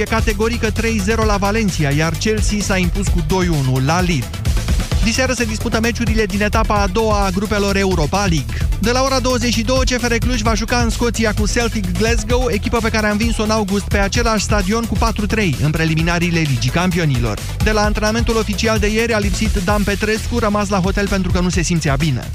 e categorică 3-0 la Valencia, iar Chelsea s-a impus cu 2-1 la Lille. Diseară se dispută meciurile din etapa a doua a grupelor Europa League. De la ora 22, CFR Cluj va juca în Scoția cu Celtic Glasgow, echipă pe care a învins-o în august pe același stadion cu 4-3 în preliminariile Ligii Campionilor. De la antrenamentul oficial de ieri a lipsit Dan Petrescu, rămas la hotel pentru că nu se simțea bine.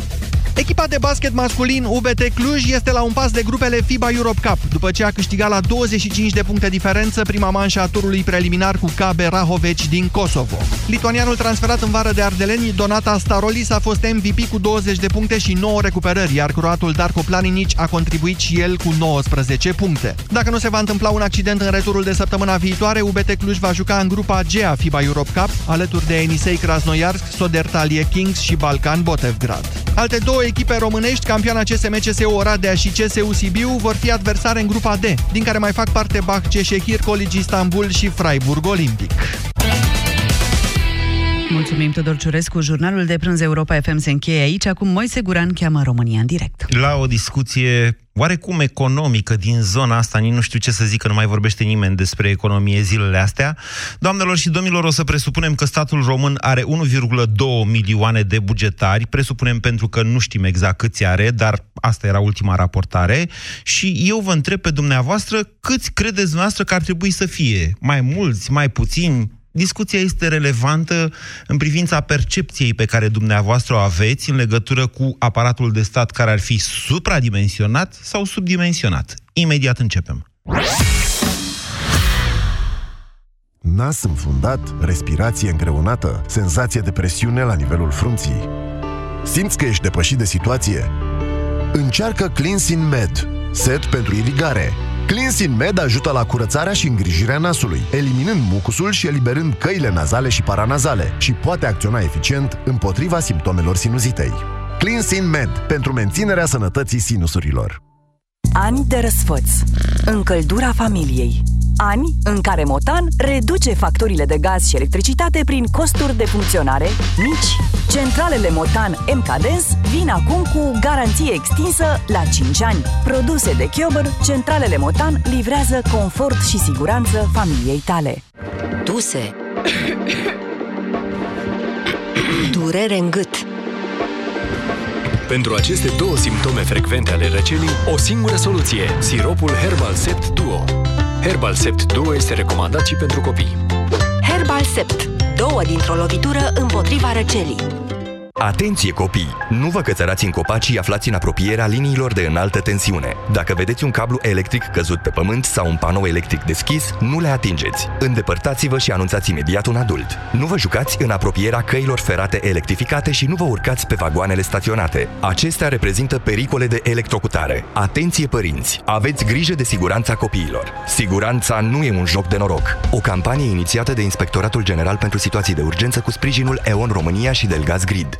Echipa de basket masculin UBT Cluj este la un pas de grupele FIBA Europe Cup, după ce a câștigat la 25 de puncte diferență prima manșă a turului preliminar cu KB Rahoveci din Kosovo. Lituanianul transferat în vară de Ardeleni, Donata Starolis, a fost MVP cu 20 de puncte și 9 recuperări, iar croatul Darko Planinic a contribuit și el cu 19 puncte. Dacă nu se va întâmpla un accident în returul de săptămâna viitoare, UBT Cluj va juca în grupa G a FIBA Europe Cup, alături de Enisei Krasnoiarsk, Sodertalie Kings și Balkan Botevgrad. Alte două echipe românești, campioana CSM CSU Oradea și CSU Sibiu, vor fi adversare în grupa D, din care mai fac parte Bahce Shehir College Istanbul și Freiburg Olympic. Mulțumim, Tudor Ciurescu. Jurnalul de prânz Europa FM se încheie aici. Acum Moise Guran cheamă România în direct. La o discuție oarecum economică din zona asta, nici nu știu ce să zic, că nu mai vorbește nimeni despre economie zilele astea. Doamnelor și domnilor, o să presupunem că statul român are 1,2 milioane de bugetari, presupunem pentru că nu știm exact câți are, dar asta era ultima raportare, și eu vă întreb pe dumneavoastră câți credeți dumneavoastră că ar trebui să fie? Mai mulți, mai puțini? Discuția este relevantă în privința percepției pe care dumneavoastră o aveți în legătură cu aparatul de stat care ar fi supradimensionat sau subdimensionat. Imediat începem. Nas înfundat, respirație îngreunată, senzație de presiune la nivelul frunții. Simți că ești depășit de situație? Încearcă Cleansin Med, set pentru irigare, Cleansin Med ajută la curățarea și îngrijirea nasului, eliminând mucusul și eliberând căile nazale și paranazale și poate acționa eficient împotriva simptomelor sinuzitei. Cleansin Med pentru menținerea sănătății sinusurilor. Ani de răsfăț. Încăldura familiei. Ani în care Motan reduce facturile de gaz și electricitate prin costuri de funcționare mici. Centralele Motan MKDens vin acum cu garanție extinsă la 5 ani. Produse de Chiober, centralele Motan livrează confort și siguranță familiei tale. Duse Durere în gât pentru aceste două simptome frecvente ale răcelii, o singură soluție, siropul Herbal Sept Duo. Herbal Sept Duo este recomandat și pentru copii. Herbal Sept. Două dintr-o lovitură împotriva răcelii. Atenție copii! Nu vă cățărați în copaci și aflați în apropierea liniilor de înaltă tensiune. Dacă vedeți un cablu electric căzut pe pământ sau un panou electric deschis, nu le atingeți. Îndepărtați-vă și anunțați imediat un adult. Nu vă jucați în apropierea căilor ferate electrificate și nu vă urcați pe vagoanele staționate. Acestea reprezintă pericole de electrocutare. Atenție părinți! Aveți grijă de siguranța copiilor. Siguranța nu e un joc de noroc. O campanie inițiată de Inspectoratul General pentru Situații de Urgență cu sprijinul EON România și Delgaz Grid.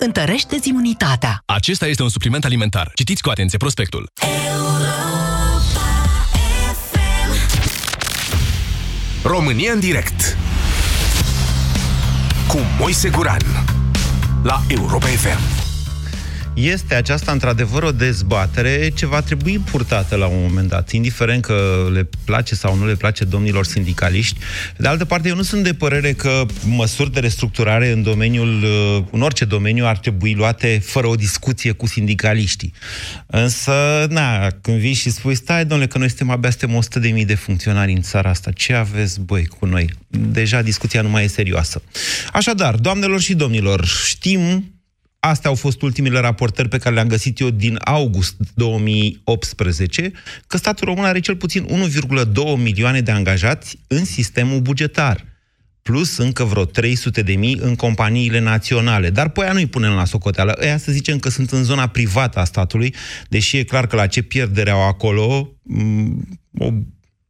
întărește imunitatea. Acesta este un supliment alimentar. Citiți cu atenție prospectul. România în direct cu Moise Guran la Europa FM. Este aceasta într-adevăr o dezbatere ce va trebui purtată la un moment dat, indiferent că le place sau nu le place domnilor sindicaliști. De altă parte, eu nu sunt de părere că măsuri de restructurare în domeniul, uh, în orice domeniu ar trebui luate fără o discuție cu sindicaliștii. Însă, na, când vii și spui, stai, domnule, că noi suntem abia suntem 100.000 de funcționari în țara asta, ce aveți, băi, cu noi? Deja discuția nu mai e serioasă. Așadar, doamnelor și domnilor, știm Astea au fost ultimele raportări pe care le-am găsit eu din august 2018, că statul român are cel puțin 1,2 milioane de angajați în sistemul bugetar, plus încă vreo 300 de mii în companiile naționale. Dar pe aia nu-i punem la socoteală. Ăia să zicem că sunt în zona privată a statului, deși e clar că la ce pierdere au acolo, o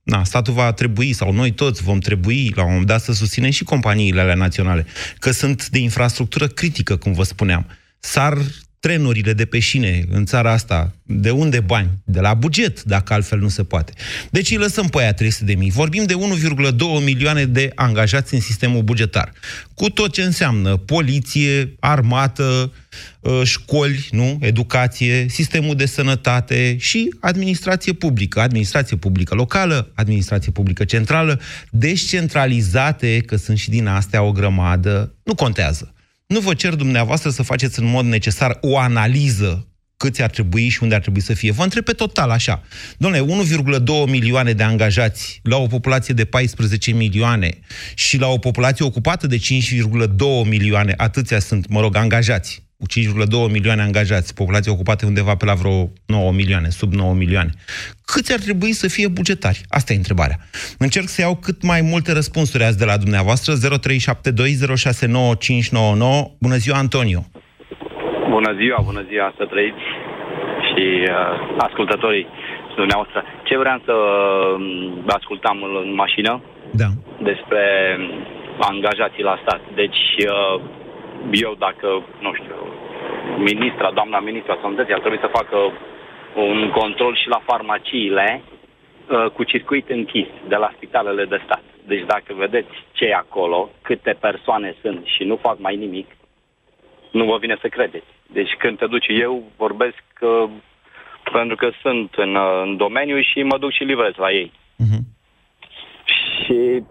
Na, statul va trebui, sau noi toți vom trebui, la un moment dat, să susținem și companiile alea naționale, că sunt de infrastructură critică, cum vă spuneam. S-ar trenurile de pe șine în țara asta, de unde bani? De la buget, dacă altfel nu se poate. Deci îi lăsăm pe aia 300 de mii. Vorbim de 1,2 milioane de angajați în sistemul bugetar. Cu tot ce înseamnă poliție, armată, ă, școli, nu? educație, sistemul de sănătate și administrație publică, administrație publică locală, administrație publică centrală, descentralizate, că sunt și din astea o grămadă, nu contează. Nu vă cer dumneavoastră să faceți în mod necesar o analiză câți ar trebui și unde ar trebui să fie. Vă întreb pe total așa. Domnule, 1,2 milioane de angajați la o populație de 14 milioane și la o populație ocupată de 5,2 milioane, atâția sunt, mă rog, angajați. 5,2 milioane angajați, populația ocupată undeva pe la vreo 9 milioane, sub 9 milioane. Câți ar trebui să fie bugetari? Asta e întrebarea. Încerc să iau cât mai multe răspunsuri azi de la dumneavoastră. 0372069599. Bună ziua, Antonio! Bună ziua, bună ziua să trăiți și uh, ascultătorii dumneavoastră. Ce vreau să uh, ascultam în mașină? Da. Despre angajații la stat. Deci, uh, eu dacă, nu știu, ministra, doamna ministra Sănătății ar trebui să facă un control și la farmaciile uh, cu circuit închis de la spitalele de stat. Deci dacă vedeți ce e acolo, câte persoane sunt și nu fac mai nimic, nu vă vine să credeți. Deci când te duci, eu vorbesc uh, pentru că sunt în, uh, în domeniu și mă duc și livrez la ei. Uh-huh. Și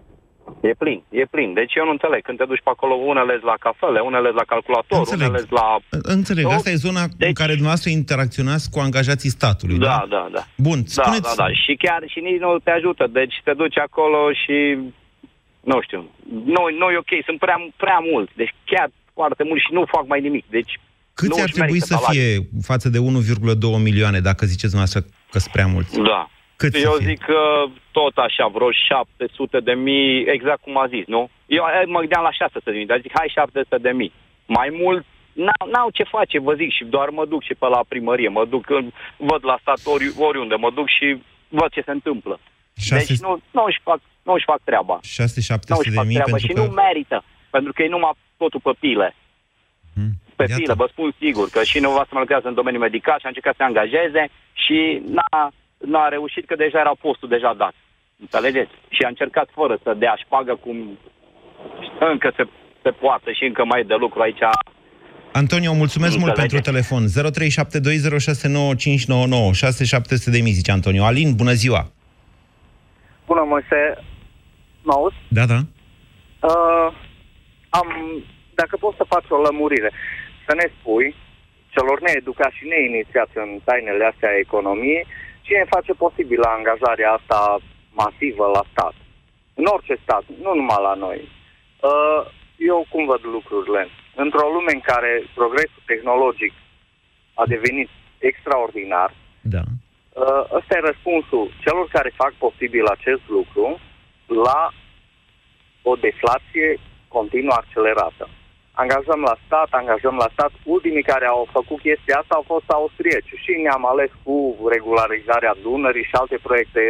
E plin, e plin. Deci eu nu înțeleg. Când te duci pe acolo, unele la cafele, unele la calculator, înțeleg. unele la... Înțeleg. Nu? Asta e zona deci... în care dumneavoastră interacționați cu angajații statului, da? Da, da, da. Bun, da, spuneți... Da, da, da. Și chiar și nici nu te ajută. Deci te duci acolo și... Nu știu. Nu, nu e ok. Sunt prea, prea mulți. Deci chiar foarte mulți și nu fac mai nimic. Deci Câți ar trebui să fie față de 1,2 milioane, dacă ziceți dumneavoastră că sunt prea mulți? Da. Cât Eu zic că tot așa, vreo 700 de mii, exact cum a zis, nu? Eu mă gândeam la 600 de mii, dar zic, hai 700 de mii. Mai mult, n-au, n-au ce face, vă zic, și doar mă duc și pe la primărie, mă duc, văd la stat ori, oriunde, mă duc și văd ce se întâmplă. 6... Deci nu, nu își fac, nu își fac treaba. 6-700 de mii pentru și că... nu merită, pentru că e numai totul pe pile. Hmm. Pe Iată. pile, vă spun sigur, că și nu va să mă lucrează în domeniul medical și a încercat să se angajeze și n-a, n-a reușit că deja era postul deja dat. Înțelegeți? Și a încercat fără să dea șpagă cum încă se, se poate și încă mai e de lucru aici. Antonio, mulțumesc mult pentru telefon. 0372069599 6700 de mii, zice Antonio. Alin, bună ziua! Bună, Moise. Mă auzi? Da, da. Uh, am, dacă poți să faci o lămurire, să ne spui celor needucați și neinițiați în tainele astea a economiei, cine face posibil angajarea asta masivă la stat? În orice stat, nu numai la noi. Uh, eu cum văd lucrurile? Într-o lume în care progresul tehnologic a devenit extraordinar, da. Uh, ăsta e răspunsul celor care fac posibil acest lucru la o deflație continuă accelerată angajăm la stat, angajăm la stat. Ultimii care au făcut chestia asta au fost austrieci și ne-am ales cu regularizarea Dunării și alte proiecte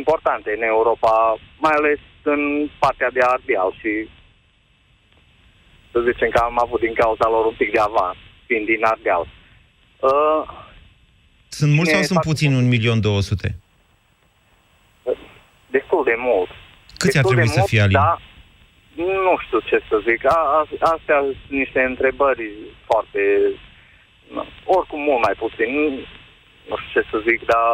importante în Europa, mai ales în partea de Ardeal și să zicem că am avut din cauza lor un pic de avans, fiind din Ardeal. Uh, sunt mulți sau sunt puțini, un milion două sute? Destul de mult. Câți Destul ar trebui să fie, Alin? Da, nu știu ce să zic. A, a, astea sunt niște întrebări foarte... Oricum mult mai puțin. Nu, nu știu ce să zic, dar...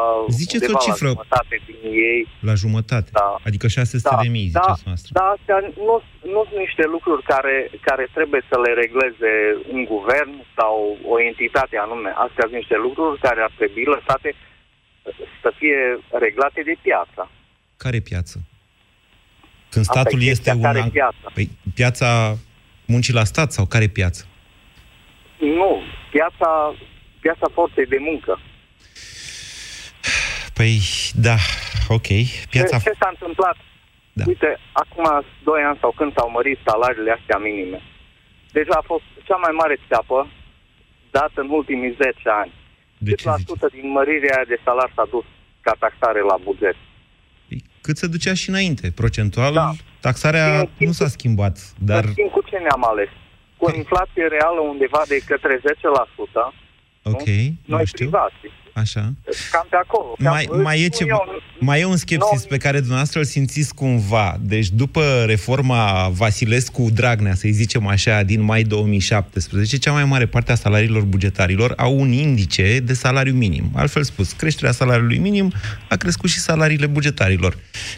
Ziceți o cifră. La jumătate din ei. La jumătate? Da. Adică 600 da, de mii, da, ziceți noastră. Da, astea nu, nu sunt niște lucruri care, care trebuie să le regleze un guvern sau o entitate anume. Astea sunt niște lucruri care ar trebui lăsate să fie reglate de piața. Care piață? Când statul Asta este un... Care piața? Păi, piața muncii la stat sau care piață? Nu, piața, piața forței de muncă. Păi, da, ok. Piața... Ce, ce s-a întâmplat? Da. Uite, acum 2 ani sau când s-au mărit salariile astea minime. Deja a fost cea mai mare țeapă dată în ultimii 10 ani. De ce sută din mărirea de salar s-a dus ca taxare la buget? Cât se ducea și înainte. Procentual, da. taxarea Bine, nu s-a schimbat, dar... Știm cu ce ne-am ales? Cu o inflație reală undeva de către 10%, Ok, nu? nu Noi știu. privați. Așa. Cam pe acolo. Cam, Mai, mai, e nu ce, eu- mai e un skepsis pe care dumneavoastră îl simțiți cumva. Deci după reforma Vasilescu-Dragnea, să-i zicem așa, din mai 2017, cea mai mare parte a salariilor bugetarilor au un indice de salariu minim. Altfel spus, creșterea salariului minim a crescut și salariile bugetarilor,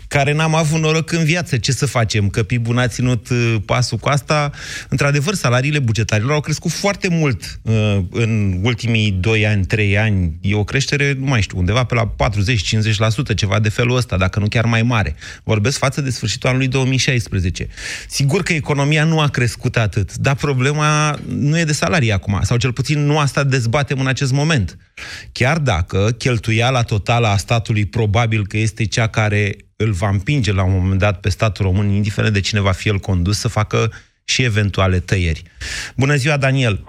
care n-am avut noroc în viață. Ce să facem? Că PIB-ul n-a ținut uh, pasul cu asta. Într-adevăr, salariile bugetarilor au crescut foarte mult uh, în ultimii 2 ani, 3 ani. E o creștere, nu mai știu, undeva pe la 40-50%, ceva de felul ăsta, dacă nu chiar mai mare. Vorbesc față de sfârșitul anului 2016. Sigur că economia nu a crescut atât, dar problema nu e de salarii acum, sau cel puțin nu asta dezbatem în acest moment. Chiar dacă cheltuiala totală a statului probabil că este cea care îl va împinge la un moment dat pe statul român, indiferent de cine va fi el condus, să facă și eventuale tăieri. Bună ziua, Daniel!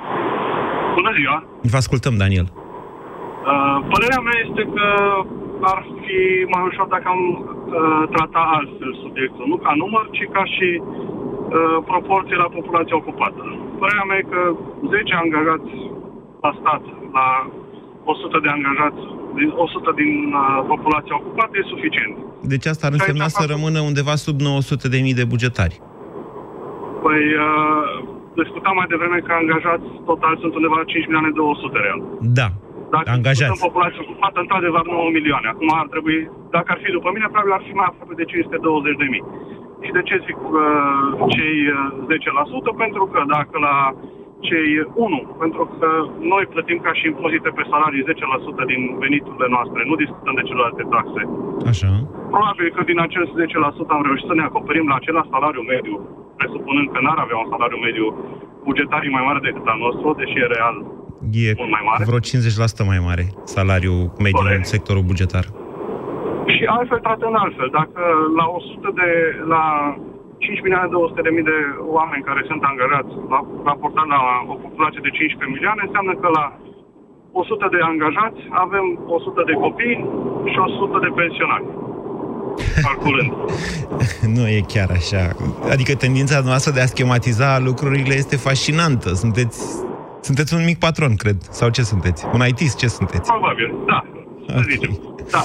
Bună ziua! Vă ascultăm, Daniel. Uh, părerea mea este că ar fi mai ușor dacă am uh, trata altfel subiectul. Nu ca număr, ci ca și uh, proporție la populația ocupată. Părerea mea e că 10 angajați la stat, la 100 de angajați, din 100 din uh, populația ocupată e suficient. Deci asta ar însemna să rămână undeva sub 900 de mii de bugetari. Păi, uh, discutam mai devreme că angajați total sunt undeva la 5 milioane 200 real. Da. Dacă Angajați. discutăm populația ocupată, într-adevăr 9 milioane. Acum ar trebui, dacă ar fi după mine, probabil ar fi mai aproape de 520 de mii. Și de ce zic uh, cei uh, 10%? Pentru că dacă la cei 1, pentru că noi plătim ca și impozite pe salarii 10% din veniturile noastre, nu discutăm de celelalte taxe. Așa. Probabil că din acest 10% am reușit să ne acoperim la același salariu mediu, presupunând că n-ar avea un salariu mediu bugetarii mai mare decât al nostru, deși e real E mult mai mare. vreo 50% mai mare salariul mediu în sectorul bugetar. Și altfel tratând altfel. Dacă la 100 de, la 5 milioane 200 de mii de oameni care sunt angajați, la, raportat la o populație de 15 milioane, înseamnă că la 100 de angajați avem 100 de copii și 100 de pensionari. Calculând. nu e chiar așa. Adică tendința noastră de a schematiza lucrurile este fascinantă. Sunteți, sunteți un mic patron, cred. Sau ce sunteți? Un ITist, ce sunteți? Probabil, da. Să zicem. Da.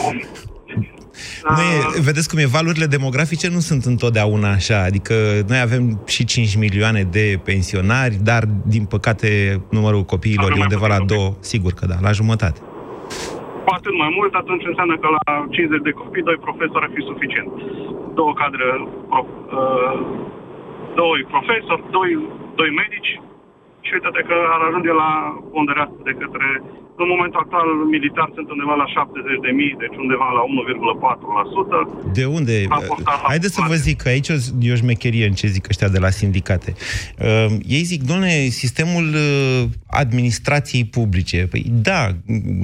Nu e, vedeți cum e, valurile demografice nu sunt întotdeauna așa, adică noi avem și 5 milioane de pensionari, dar, din păcate, numărul copiilor Avem e mai undeva la puțin două, sigur că da, la jumătate. Cu atât mai mult, atunci înseamnă că la 50 de copii, doi profesori ar fi suficient. Două cadre, pro, uh, doi profesori, doi, doi medici și uite că ar ajunge la ponderat de către... În momentul actual, militar sunt undeva la 70 de mii, deci undeva la 1,4%. De unde? Raportat la Haideți să vă zic că aici e o șmecherie în ce zic ăștia de la sindicate. Uh, ei zic, domnule, sistemul uh, administrației publice. Păi da,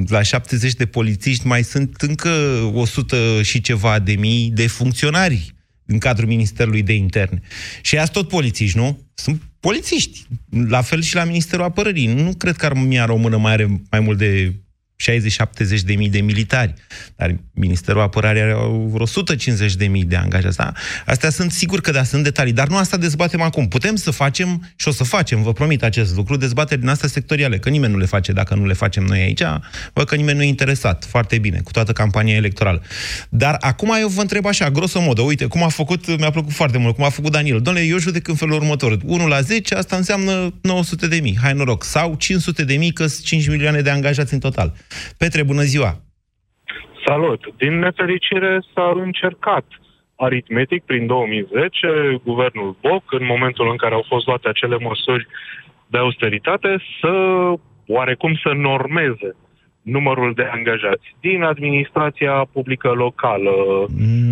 la 70 de polițiști mai sunt încă 100 și ceva de mii de funcționari în cadrul Ministerului de Interne. Și ați tot polițiști, nu? Sunt polițiști. La fel și la Ministerul Apărării. Nu cred că armia română mai are mai mult de 60-70 de mii de militari, dar Ministerul Apărării are vreo 150 de mii de angajați. Da? Astea sunt sigur că da, sunt detalii, dar nu asta dezbatem acum. Putem să facem și o să facem, vă promit acest lucru, dezbateri din astea sectoriale, că nimeni nu le face dacă nu le facem noi aici, văd că nimeni nu e interesat. Foarte bine, cu toată campania electorală. Dar acum eu vă întreb așa, grosomodă, uite, cum a făcut, mi-a plăcut foarte mult, cum a făcut Daniel. Domnule, eu judec în felul următor. 1 la 10, asta înseamnă 900 de mii, hai noroc. Sau 500 de mii, că 5 milioane de angajați în total. Petre, bună ziua! Salut! Din nefericire s-a încercat aritmetic prin 2010, guvernul Boc, în momentul în care au fost luate acele măsuri de austeritate, să oarecum să normeze numărul de angajați din administrația publică locală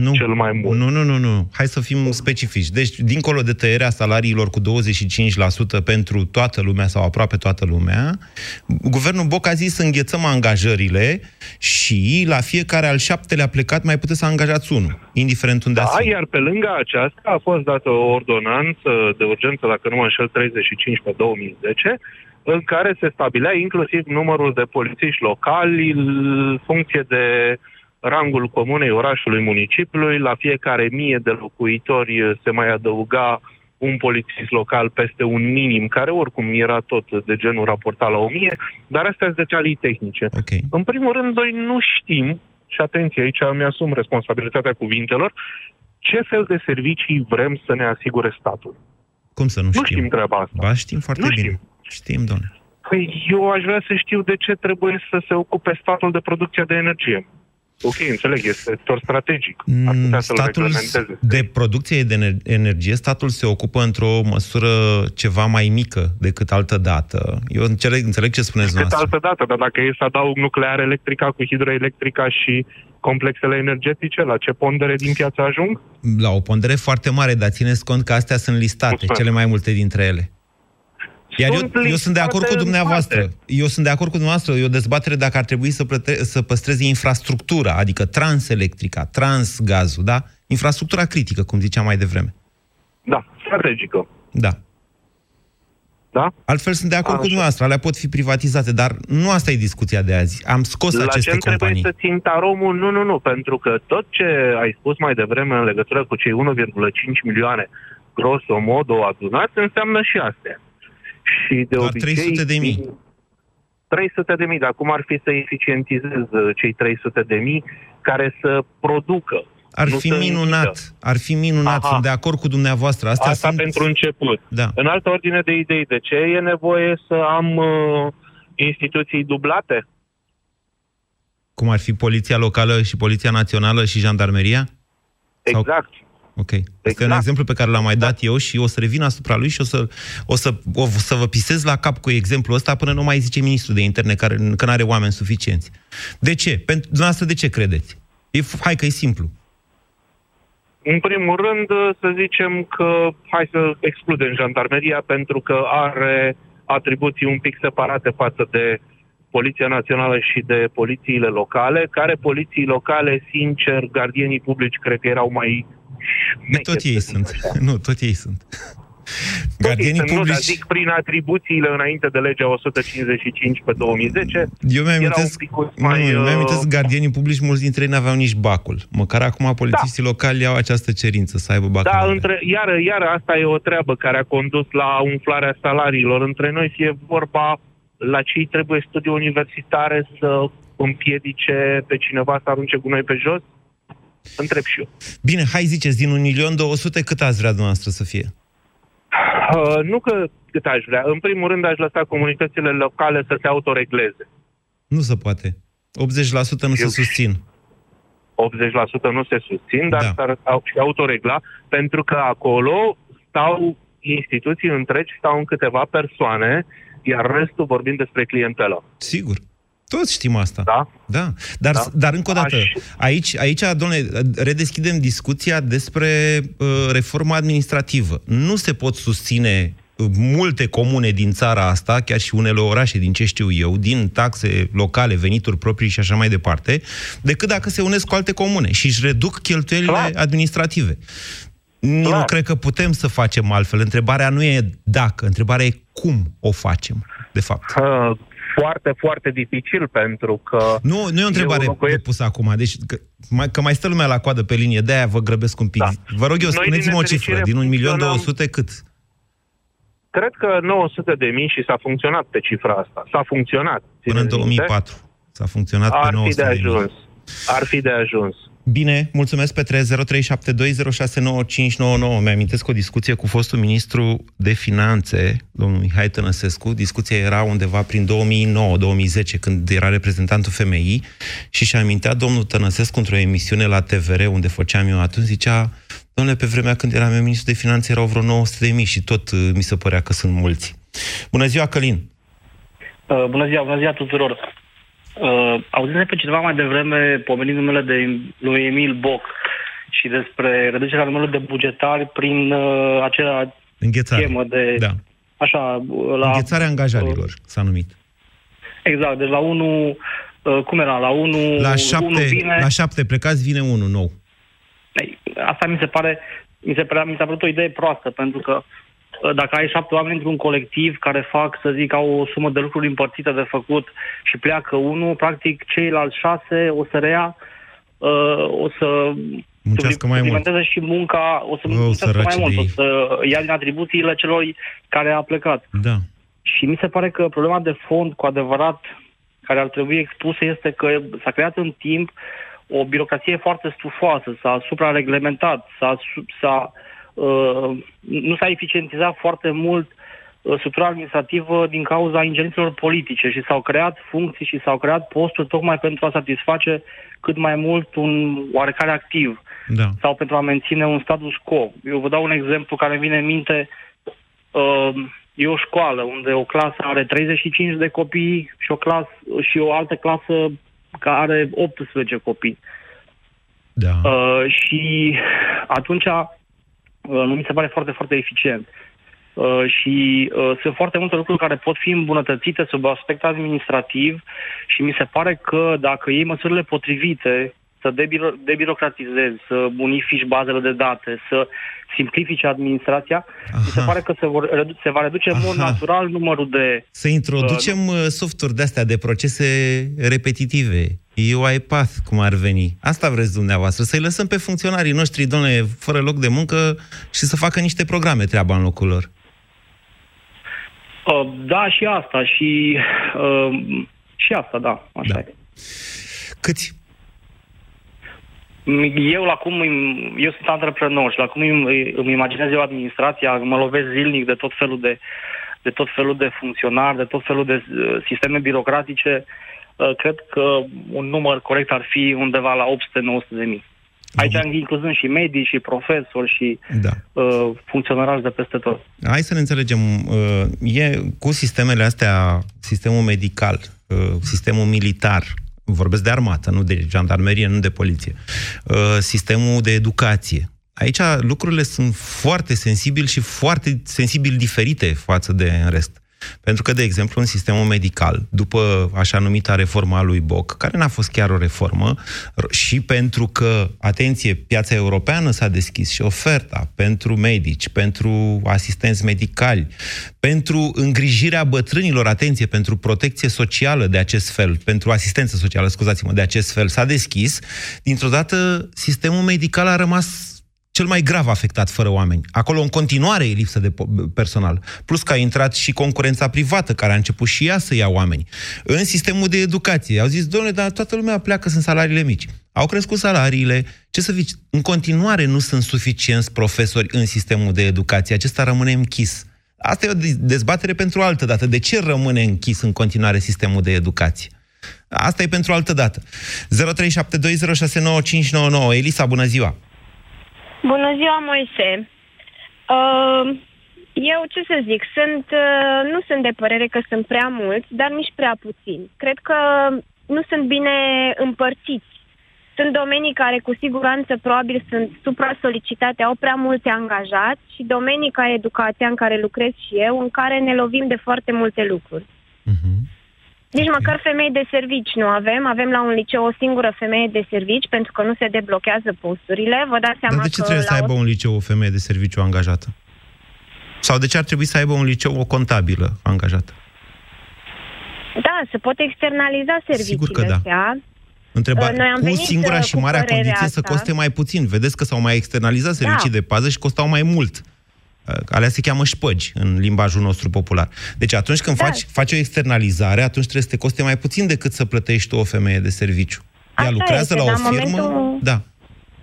nu, cel mai mult. Nu, nu, nu, nu. Hai să fim specifici. Deci, dincolo de tăierea salariilor cu 25% pentru toată lumea sau aproape toată lumea, guvernul Boc a zis să înghețăm angajările și la fiecare al șaptelea plecat mai puteți să angajați unul, indiferent unde Da, ați fi. iar pe lângă aceasta a fost dată o ordonanță de urgență, dacă nu mă înșel, 35 pe 2010, în care se stabilea inclusiv numărul de polițiști locali în funcție de rangul comunei, orașului, municipiului. La fiecare mie de locuitori uh, se mai adăuga un polițist local peste un minim, care oricum era tot de genul raportat la 1000, dar astea sunt detalii tehnice. Okay. În primul rând, noi nu știm, și atenție, aici mi-asum responsabilitatea cuvintelor, ce fel de servicii vrem să ne asigure statul. Cum să nu știm? Nu știm treaba asta. Ba, știm foarte Nu bine. știm. Știm, domnule. Păi eu aș vrea să știu de ce trebuie să se ocupe statul de producția de energie. Ok, înțeleg, este sector strategic. Ar putea să-l Mm, Statul reglementeze. de producție de ener- energie, statul se ocupă într-o măsură ceva mai mică decât altă dată. Eu înțeleg, înțeleg ce spuneți Cât dumneavoastră. altă dată, dar dacă e să adaug nuclear electrica cu hidroelectrica și complexele energetice, la ce pondere din piață ajung? La o pondere foarte mare, dar țineți cont că astea sunt listate, Mulțumesc. cele mai multe dintre ele. Iar eu, Sunt eu sunt de acord cu listate în dumneavoastră. parte. Eu sunt de acord cu dumneavoastră. E o dezbatere dacă ar trebui să, plăte- să păstreze infrastructura, adică transelectrica, transgazul, da? Infrastructura critică, cum ziceam mai devreme. Da, strategică. Da. Da? Altfel sunt de acord cu Așa. dumneavoastră, alea pot fi privatizate, dar nu asta e discuția de azi. Am scos La aceste ce trebuie companii. să țin taromul? Nu, nu, nu, pentru că tot ce ai spus mai devreme în legătură cu cei 1,5 milioane grosso modo adunați înseamnă și astea. Și de Doar obicei... 300 de mii. 300 de mii, dar cum ar fi să eficientizez uh, cei 300 de mii care să producă? Ar nu fi să minunat, închidă? ar fi minunat, Aha. sunt de acord cu dumneavoastră. Astea Asta sunt... pentru început. Da. În altă ordine de idei, de ce e nevoie să am uh, instituții dublate? Cum ar fi Poliția Locală și Poliția Națională și Jandarmeria? Exact. Ok. Este un exemplu pe care l-am mai dat eu și o să revin asupra lui și o să, o să, o să vă pisez la cap cu exemplul ăsta până nu mai zice ministrul de interne care, că nu are oameni suficienți. De ce? Pentru dumneavoastră de ce credeți? E, f- hai că e simplu. În primul rând, uh, să zicem că hai să excludem jandarmeria pentru că are atribuții un pic separate față de Poliția Națională și de polițiile locale, care poliții locale, sincer, gardienii publici cred că erau mai Tot ei sunt. Nu, tot ei sunt. Gardienii Sunt, nu, dar publici... zic prin atribuțiile înainte de legea 155 pe 2010. Eu mi-am erau amintesc, un picuț nu, mai, nu, mi-am amintesc uh, gardienii publici, mulți dintre ei n-aveau nici bacul. Măcar acum polițiștii locali au această cerință să aibă bacul. Da, între, iar, iar asta e o treabă care a condus la umflarea salariilor. Între noi fie vorba la cei trebuie studii universitare să împiedice pe cineva să arunce gunoi pe jos? Întreb și eu. Bine, hai ziceți, din 1.200.000 cât ați vrea dumneavoastră să fie? Uh, nu că cât aș vrea. În primul rând aș lăsa comunitățile locale să se autoregleze. Nu se poate. 80% nu se susțin. 80% nu se susțin, dar da. s-ar au- și autoregla, pentru că acolo stau instituții întregi, stau în câteva persoane, iar restul vorbim despre clientelă. Sigur. Toți știm asta. Da? Da. Dar, Da. dar încă o dată, Aș- aici, aici, domnule, redeschidem discuția despre uh, reforma administrativă. Nu se pot susține uh, multe comune din țara asta, chiar și unele orașe, din ce știu eu, din taxe locale, venituri proprii și așa mai departe, decât dacă se unesc cu alte comune și își reduc cheltuielile Clar. administrative. Eu nu cred că putem să facem altfel. Întrebarea nu e dacă, întrebarea e cum o facem, de fapt. Uh, foarte, foarte dificil, pentru că... Nu, nu e o întrebare eu locuiesc- pusă acum, deci că mai, că mai stă lumea la coadă pe linie, de-aia vă grăbesc un pic. Da. Vă rog eu, Noi, spuneți-mi din o cifră, nefericire, din 1.200.000 funcționăm- cât? Cred că 900 de mii și s-a funcționat pe cifra asta. S-a funcționat. Până în Țineți minte? 2004. S-a funcționat pe Ar fi 900 de de mii. ajuns. Ar fi de ajuns. Bine, mulțumesc Petre, 0372069599. Mi-amintesc o discuție cu fostul ministru de finanțe, domnul Mihai Tănăsescu. Discuția era undeva prin 2009-2010, când era reprezentantul FMI și și amintea domnul Tănăsescu într-o emisiune la TVR, unde făceam eu atunci, zicea, domnule, pe vremea când eram eu ministru de finanțe erau vreo 900 de mii și tot uh, mi se părea că sunt mulți. Bună ziua, Călin! Uh, bună ziua, bună ziua tuturor. Uh, auzind pe cineva mai devreme pomenind numele de lui Emil Boc și despre reducerea numărului de bugetari prin uh, acea Înghețare. schemă de... Da. Așa, uh, la... Înghețarea angajarilor s-a numit. Exact, deci la 1... Uh, cum era? La 1... La șapte, vine... la șapte plecați, vine unul nou. Ei, Asta mi se pare, mi se părea, mi s-a părut o idee proastă, pentru că uh, dacă ai șapte oameni într-un colectiv care fac, să zic, au o sumă de lucruri împărțită de făcut și pleacă unul, practic ceilalți șase o să rea uh, uh, o să Muncească mai mult. suplimenteze și munca, o să Oh, muncească mai săraci mult, de o ei. să ia din atribuțiile celor care a plecat. Da. Și mi se pare că problema de fond, cu adevărat, care ar trebui expusă este că s-a creat în timp o birocrație foarte stufoasă, s-a suprareglementat, s-a, su- s-a, uh, nu s-a eficientizat foarte mult uh, structura administrativă din cauza ingerințelor politice și s-au creat funcții și s-au creat posturi tocmai pentru a satisface cât mai mult un oarecare activ Da. sau pentru a menține un status quo. Eu vă dau un exemplu care îmi vine în minte. Uh, e o școală unde o clasă are 35 de copii și o, clasă, și o altă clasă care are 18 copii. Da. Uh, și atunci uh, nu mi se pare foarte, foarte eficient. Uh, și uh, sunt foarte multe lucruri care pot fi îmbunătățite sub aspect administrativ și mi se pare că dacă iei măsurile potrivite să debiro- debirocratizezi, să unifici bazele de date, să simplifici administrația, mi se pare că se, vor, redu- se va reduce în mod Aha. natural numărul de... Să introducem uh, softuri de-astea de procese repetitive, UiPath, cum ar veni. Asta vreți dumneavoastră, să-i lăsăm pe funcționarii noștri, domnule, fără loc de muncă și să facă niște programe treaba în locul lor. Uh, da, și asta, și, uh, și asta, da, așa da. e. Câți? Eu, la cum îmi- eu sunt antreprenor și la cum îmi, îmi imaginez eu administrația, mă lovesc zilnic de tot felul de, de tot felul de funcționari, de tot felul de uh, sisteme birocratice, uh, cred că un număr corect ar fi undeva la 800-900 de mii. Aici incluzând și medii, și profesori, și Da. uh, funcționari de peste tot. Hai să ne înțelegem. uh, E cu sistemele astea, sistemul medical, uh, sistemul militar, vorbesc de armată, nu de jandarmerie, nu de poliție, uh, sistemul de educație. Aici lucrurile sunt foarte sensibili și foarte sensibil diferite față de în rest. Pentru că, de exemplu, în sistemul medical, după așa numita reforma lui Boc, care n-a fost chiar o reformă, r- și pentru că, atenție, piața europeană s-a deschis și oferta pentru medici, pentru asistenți medicali, pentru îngrijirea bătrânilor, atenție, pentru protecție socială de acest fel, pentru asistență socială, scuzați-mă, de acest fel, s-a deschis, dintr-o dată sistemul medical a rămas cel mai grav afectat fără oameni. Acolo în continuare e lipsă de po- personal. Plus că a intrat și concurența privată, care a început și ea să ia oameni. În sistemul de educație au zis, domnule, dar toată lumea pleacă, sunt salariile mici. Au crescut salariile. Ce să zici? În continuare nu sunt suficienți profesori în sistemul de educație. Acesta rămâne închis. Asta e o de- dezbatere pentru altă dată. De ce rămâne închis în continuare sistemul de educație? Asta e pentru altă dată. 0372069599. Elisa, bună ziua! Bună ziua, Moise. Uh, eu, ce să zic, sunt, uh, nu sunt de părere că sunt prea mulți, dar nici prea puțini. Cred că nu sunt bine împărțiți. Sunt domenii care cu siguranță probabil sunt supra-solicitate, au prea mulți angajați și domenii ca educația în care lucrez și eu, în care ne lovim de foarte multe lucruri. Nici măcar femei de servici nu avem. Avem la un liceu o singură femeie de servici pentru că nu se deblochează posturile. Vă dați seama Dar de ce că trebuie să la aibă o... un liceu o femeie de serviciu angajată? Sau de ce ar trebui să aibă un liceu o contabilă angajată? Da, se pot externaliza serviciile Sigur că da. astea. Întrebare. Noi am cu venit, singura uh, și cu marea părerea condiție să asta. coste mai puțin. Vedeți că s-au mai externalizat servicii Da. de pază și costau mai mult. Uh, Alea se cheamă șpăgi în limbajul nostru popular. Deci atunci când Da. faci, faci o externalizare, atunci trebuie să te coste mai puțin decât să plătești tu o femeie de serviciu. Ea Așa lucrează este, la o dar în firmă... momentul- Da.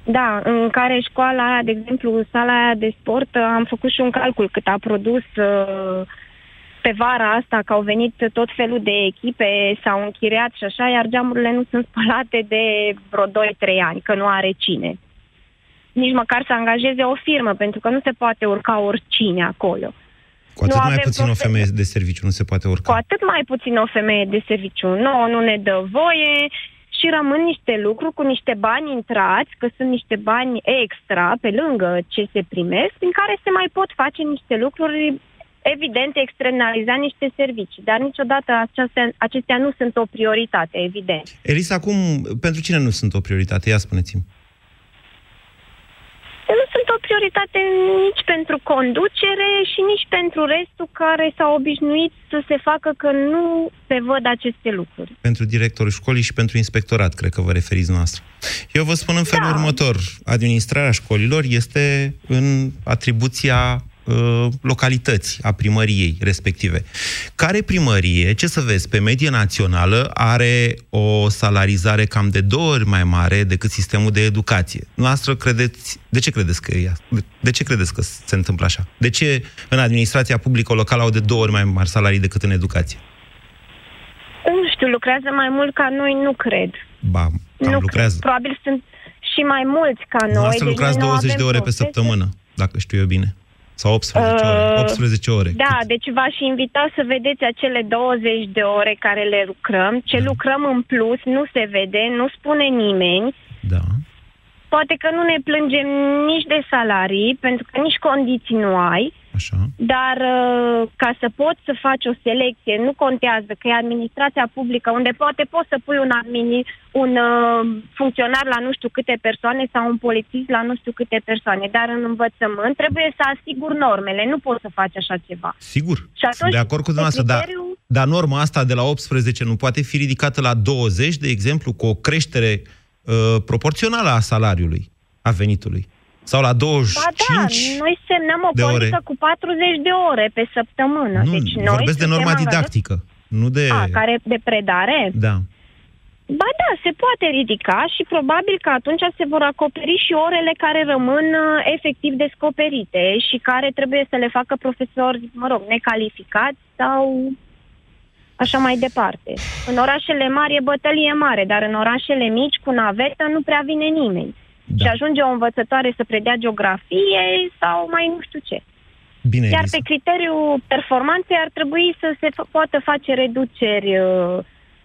Da, în care școala aia, de exemplu, sala aia de sport, uh, am făcut și un calcul cât a produs uh, pe vara asta, că au venit tot felul de echipe, s-au închiriat și așa, iar geamurile nu sunt spălate de vreo 2-3 ani, că nu are cine. Nici măcar să angajeze o firmă, pentru că nu se poate urca oricine acolo. Cu atât Nu mai avem puțin o profe- femeie de serviciu nu se poate urca. Cu atât mai puțin o femeie de serviciu. Nu, nu ne dă voie și rămân niște lucruri cu niște bani intrați, că sunt niște bani extra pe lângă ce se primesc, prin care se mai pot face niște lucruri evident, externaliza niște servicii, dar niciodată acestea, acestea nu sunt o prioritate, evident. Elisa, acum, pentru cine nu sunt o prioritate? Ia spuneți-mi. Nu sunt o prioritate nici pentru conducere și nici pentru restul care s-au obișnuit să se facă că nu se văd aceste lucruri. Pentru directorul școlii și pentru inspectorat, cred că vă referiți noastră. Eu vă spun în felul da. următor. Administrarea școlilor este în atribuția Uh, localități a primăriei respective. Care primărie, ce să vezi, pe medie națională are o salarizare cam de două ori mai mare decât sistemul de educație. Noastră credeți, de ce credeți că e De ce credeți că se întâmplă așa? De ce în administrația publică locală au de două ori mai mari salarii decât în educație? Nu știu, lucrează mai mult ca noi, nu cred. Ba, cam nu lucrează. Cred. Probabil sunt și mai mulți ca noi. Noastră deci lucrați nu 20 de ore avem pe săptămână, dacă știu eu bine. Sau 18 uh, ore. 18 ore. Da, Cât? deci v-aș invita să vedeți acele 20 de ore care le lucrăm. Ce da. lucrăm în plus nu se vede, nu spune nimeni. Da. Poate că nu ne plângem nici de salarii, pentru că nici condiții nu ai. Așa. Dar uh, ca să poți să faci o selecție, nu contează că e administrația publică, unde poate poți să pui un, admini, un uh, funcționar la nu știu câte persoane sau un polițist la nu știu câte persoane, dar în învățământ trebuie să asigur normele, nu poți să faci așa ceva. Sigur, și atunci, sunt de acord cu dumneavoastră, criteriu... dar, dar norma asta de la 18 nu poate fi ridicată la 20, de exemplu, cu o creștere uh, proporțională a salariului, a venitului. Sau la 25 Ba da, noi semnăm o de politică ore. cu 40 de ore pe săptămână. Nu, deci noi vorbesc de suntem norma angajați- didactică, nu de... A, care de predare? Da. Ba da, se poate ridica și probabil că atunci se vor acoperi și orele care rămân uh, efectiv descoperite și care trebuie să le facă profesori, mă rog, necalificați sau așa mai departe. În orașele mari e bătălie mare, dar în orașele mici, cu navetă, nu prea vine nimeni. Da. Și ajunge o învățătoare să predea geografie sau mai nu știu ce. Bine, Iar Elisa. pe criteriul performanței ar trebui să se f- poată face reduceri uh,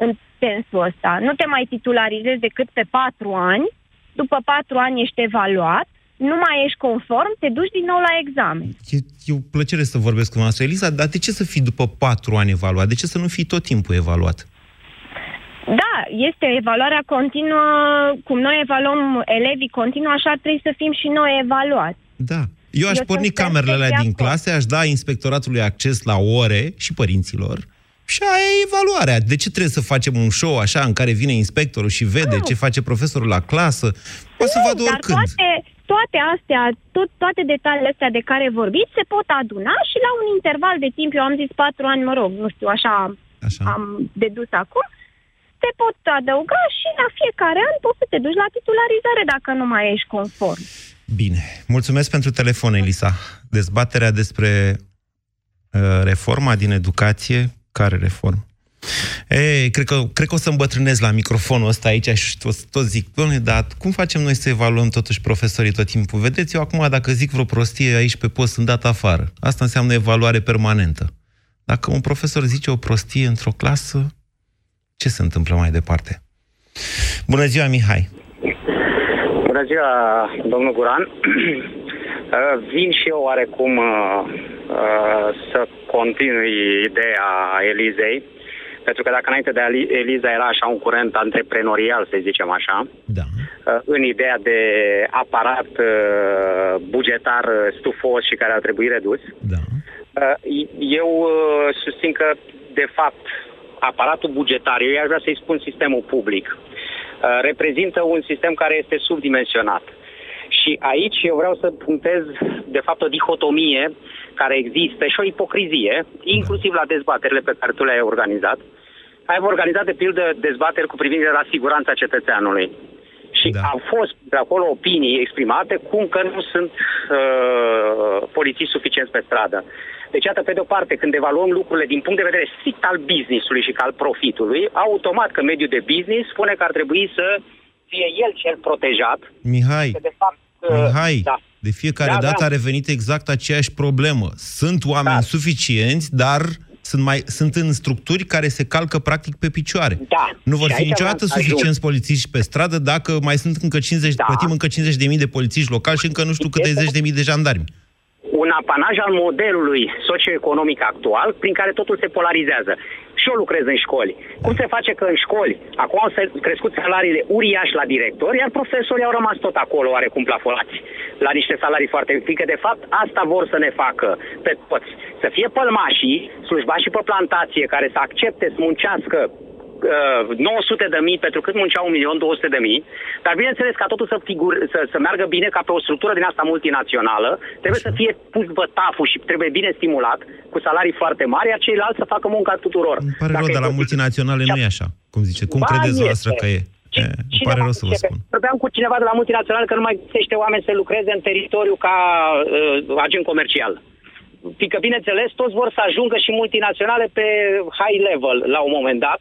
în sensul ăsta. Nu te mai titularizezi decât pe patru ani, după patru ani ești evaluat, nu mai ești conform, te duci din nou la examen. E, e o plăcere să vorbesc cu noastră. Elisa, dar de ce să fii după patru ani evaluat? De ce să nu fii tot timpul evaluat? Da, este evaluarea continuă, cum noi evaluăm elevii continuă, așa ar trebui să fim și noi evaluați. Da. Eu aș Eu porni sunt camerele alea perfect de din acord. clase, aș da inspectoratului acces la ore și părinților și aia e evaluarea. De ce trebuie să facem un show așa în care vine inspectorul și vede ce face profesorul la clasă? O să vadă dar oricând. toate, toate astea, tot, toate detaliile astea de care vorbiți se pot aduna și la un interval de timp, eu am zis patru ani, mă rog, nu știu, așa, așa. am dedus acum, te pot adăuga și la fiecare an poți să te duci la titularizare dacă nu mai ești conform. Bine. Mulțumesc pentru telefon, Elisa. Dezbaterea despre uh, reforma din educație. Care reformă? Ei, cred că, cred că o să îmbătrânesc la microfonul ăsta aici și tot, tot zic, doamne, dar cum facem noi să evaluăm totuși profesorii tot timpul? Vedeți, eu acum dacă zic vreo prostie aici pe post, sunt dat afară. Asta înseamnă evaluare permanentă. Dacă un profesor zice o prostie într-o clasă, ce se întâmplă mai departe? Bună ziua, Mihai! Bună ziua, domnul Guran. Uh, Vin și eu oarecum uh, uh, să continui ideea Elizei, pentru că dacă înainte de Ali- Eliza era așa un curent antreprenorial, să zicem așa, da. în ideea de aparat uh, bugetar uh, stufos și care ar trebui redus, da. eu uh, susțin că, de fapt, aparatul bugetar, eu aș vrea să-i spun sistemul public, uh, reprezintă un sistem care este subdimensionat. Și aici eu vreau să punctez, de fapt, o dihotomie care există și o ipocrizie, inclusiv la dezbaterile pe care tu le-ai organizat. Ai organizat, de pildă, dezbateri cu privire la siguranța cetățeanului. Și da. au fost de acolo opinii exprimate cum că nu sunt uh, polițiști suficienți pe stradă. Deci, iată, pe de-o parte, când evaluăm lucrurile din punct de vedere strict al businessului și al profitului, automat că mediul de business spune că ar trebui să fie el cel protejat. Mihai, Că, de fapt, uh, Mihai, da. de fiecare Da, dată da. a revenit exact aceeași problemă. Sunt oameni Da. suficienți, dar sunt, mai, sunt în structuri care se calcă practic pe picioare. Da. Nu vor Și fi aici niciodată ajung. suficienți polițiști pe stradă dacă mai sunt încă 50, da. plătim încă 50.000 de polițiști locali și încă nu știu câte Este- zeci de mii de jandarmi. Un apanaj al modelului socioeconomic actual prin care totul se polarizează. și eu lucrez în școli. Cum se face că în școli acum au se- crescut salariile uriași la director, iar profesorii au rămas tot acolo oarecum plafonați la niște salarii foarte mici. Fiindcă, de fapt, asta vor să ne facă pe toți. Să fie pălmașii, slujbașii pe plantație, care să accepte să muncească uh, 900 de mii pentru cât muncea 1.200 de mii, dar bineînțeles ca totul să, figur, să, să meargă bine ca pe o structură din asta multinațională, trebuie să fie pus bătaful și trebuie bine stimulat cu salarii foarte mari, iar ceilalți să facă munca tuturor. Îmi pare Dacă rău, e dar la posibil. multinaționale nu e așa. Cum zice? Cum Ba, credeți este. voastră că e? E, îmi pare rău să vă spun. Vorbeam cu cineva de la multinațional că nu mai găsește oameni să lucreze în teritoriu ca uh, agent comercial. Fiindcă, bineînțeles, toți vor să ajungă și multinaționale pe high level la un moment dat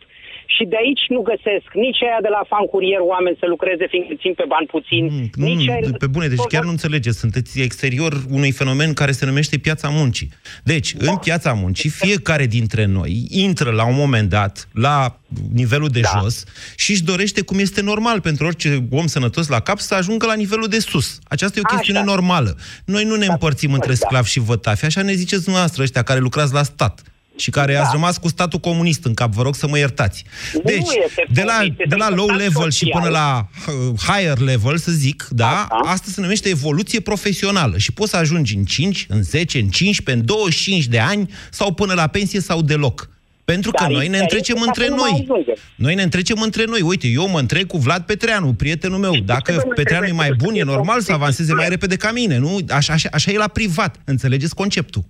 și de aici nu găsesc nici aia de la fan curier oameni să lucreze fiindcă țin pe bani puțin, Nu, nici aia... pe bune, deci chiar nu înțelegeți. Sunteți exterior unui fenomen care se numește piața muncii. Deci, în piața muncii, fiecare dintre noi intră la un moment dat la nivelul de da. jos și își dorește, cum este normal pentru orice om sănătos la cap, să ajungă la nivelul de sus. Aceasta e o chestiune Așa. normală. Noi nu ne împărțim între Da. sclavi și vătafi, așa ne ziceți dumneavoastră ăștia care lucrați la stat și care Da. ați rămas cu statul comunist în cap, vă rog să mă iertați. Nu Deci, este de la, comunist, este de la un low stat level și social. până la uh, higher level, să zic, da, asta se numește evoluție profesională și poți să ajungi în 5, în 10, în 15, în 25 de ani sau până la pensie sau deloc. Pentru că Dar noi ne ideea întrecem este că între acum nu noi. mai ajungem. Noi ne întrecem între noi. Uite, eu mă întrec cu Vlad Petreanu, prietenul meu. Dacă nu Petreanu e trebuie mai să bun, e fie normal să conflict. avanseze mai repede ca mine, nu? Așa, așa, așa e la privat. Înțelegeți conceptul?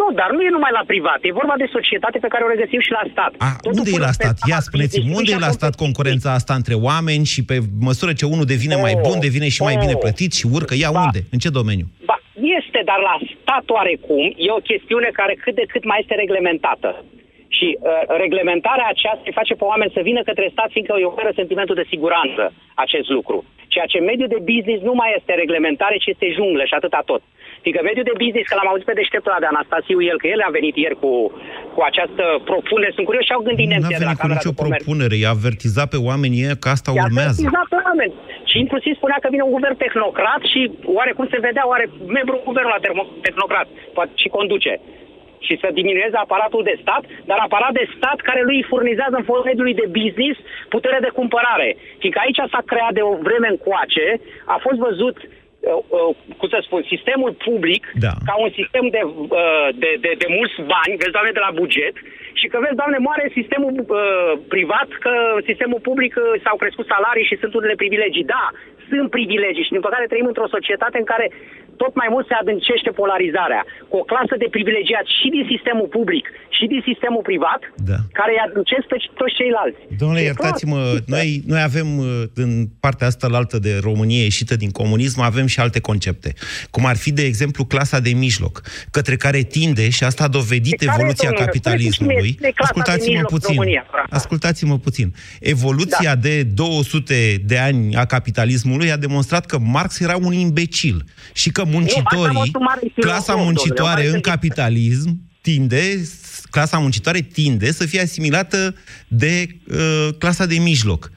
Nu, dar nu e numai la privat, e vorba de societate pe care o regăsim și la stat. A, unde e la stat? Ia spuneți-mi, unde e la stat concurența asta între oameni și pe măsură ce unul devine mai bun, devine și mai bine plătit și urcă? Ia unde? În ce domeniu? Ba, este, dar la stat oarecum e o chestiune care cât de cât mai este reglementată. Și uh, reglementarea aceasta îi face pe oameni să vină către stat, fiindcă îi oferă sentimentul de siguranță acest lucru. Ceea ce în mediul de business nu mai este reglementare, ci este junglă și atâta tot. Fiindcă mediul de business, că l-am auzit pe deșteptul ăla de Anastasiu, el, că el a venit ieri cu, cu această propunere, sunt curios și au gândit Nu a nemții de la venit cu Camera nicio de Comerț. propunere, i-a avertizat pe oamenii ăia că asta I-a urmează. avertizat pe oameni. Și inclusiv spunea că vine un guvern tehnocrat și oarecum se vedea oare membru guvernului ăla termo- tehnocrat poate și conduce. Și să diminueze aparatul de stat, dar aparat de stat care lui îi furnizează în fondul mediului de business putere de cumpărare. Fiindcă aici s-a creat de o vreme încoace, a fost văzut uh, uh, cum să spun, sistemul public Da. ca un sistem de, uh, de, de, de mulți bani, vezi, doamne, de la buget, și că, vezi, doamne, moare sistemul uh, privat, că în sistemul public uh, s-au crescut salarii și sunt unele privilegii. Da, sunt privilegii și, din păcate, trăim într-o societate în care tot mai mult se adâncește polarizarea, cu o clasă de privilegiați și din sistemul public și din sistemul privat, Da. care îi adâncesc pe toți ceilalți. Domnule, E iertați-mă, clar. noi, noi avem uh, în partea asta la altă de Românie ieșită din comunism, avem și alte concepte. Cum ar fi, de exemplu, clasa de mijloc, către care tinde, și asta a dovedit De care, evoluția domnule? capitalismului. Spuneți-mi, de clasa de Ascultați-mă mijloc în puțin. România. Ascultați-mă puțin. Evoluția de 200 de ani a capitalismului a demonstrat că Marx era un imbecil și că muncitorii, fost un mare filozof, clasa domnule, muncitoare un mare în gânditor. capitalism tinde, clasa muncitoare tinde să fie asimilată de uh, clasa de mijloc.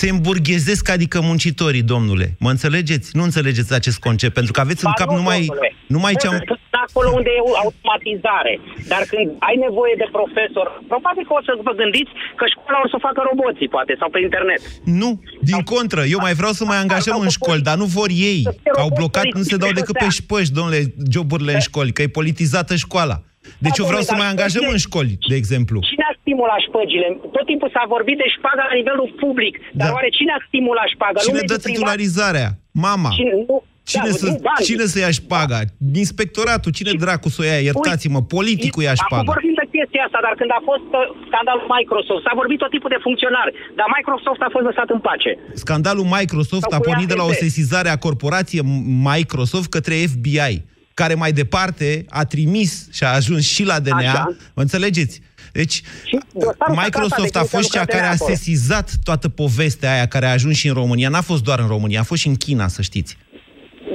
Se îmburghezesc, adică muncitorii, domnule. Mă înțelegeți? Nu înțelegeți acest concept, pentru că aveți în Ba cap nu, numai, domnule. numai ce am... Poți să spui acolo unde e automatizare. Dar când ai nevoie de profesor, probabil că o să vă gândiți că școala o să o facă roboții, poate, sau pe internet. Nu, din contră, eu mai vreau să mai angajăm în școli, dar nu vor ei. Că au blocat, nu se dau decât pe șpăși, domnule, joburile în școli, că e politizată școala. Deci eu vreau să mai angajăm în școli, de exemplu. Cine a stimulat șpăgile? Tot timpul s-a vorbit de șpagă la nivelul public. Dar oare cine a stimulat șpagă? Cine Nu dă mediul privat? titularizarea? Mama. Cine, nu, Cine, da, să, nu, bani. cine să ia șpaga? Inspectoratul, cine dracu să o ia? Iertați-mă, politicul ia Acum șpaga. vorbim de chestia asta, dar când a fost uh, scandalul Microsoft, s-a vorbit tot tipul de funcționari, dar Microsoft a fost lăsat în pace. Scandalul Microsoft Sau a cu pornit de la o AFD. sesizare a corporației Microsoft către FBI, care mai departe a trimis și a ajuns și la DNA. Așa. Mă înțelegeți? Deci, dosarul Microsoft Sacasa, a de fost când cea s-a care a lucrat de sesizat toată povestea aia care a ajuns și în România. N-a fost doar în România, a fost și în China, să știți.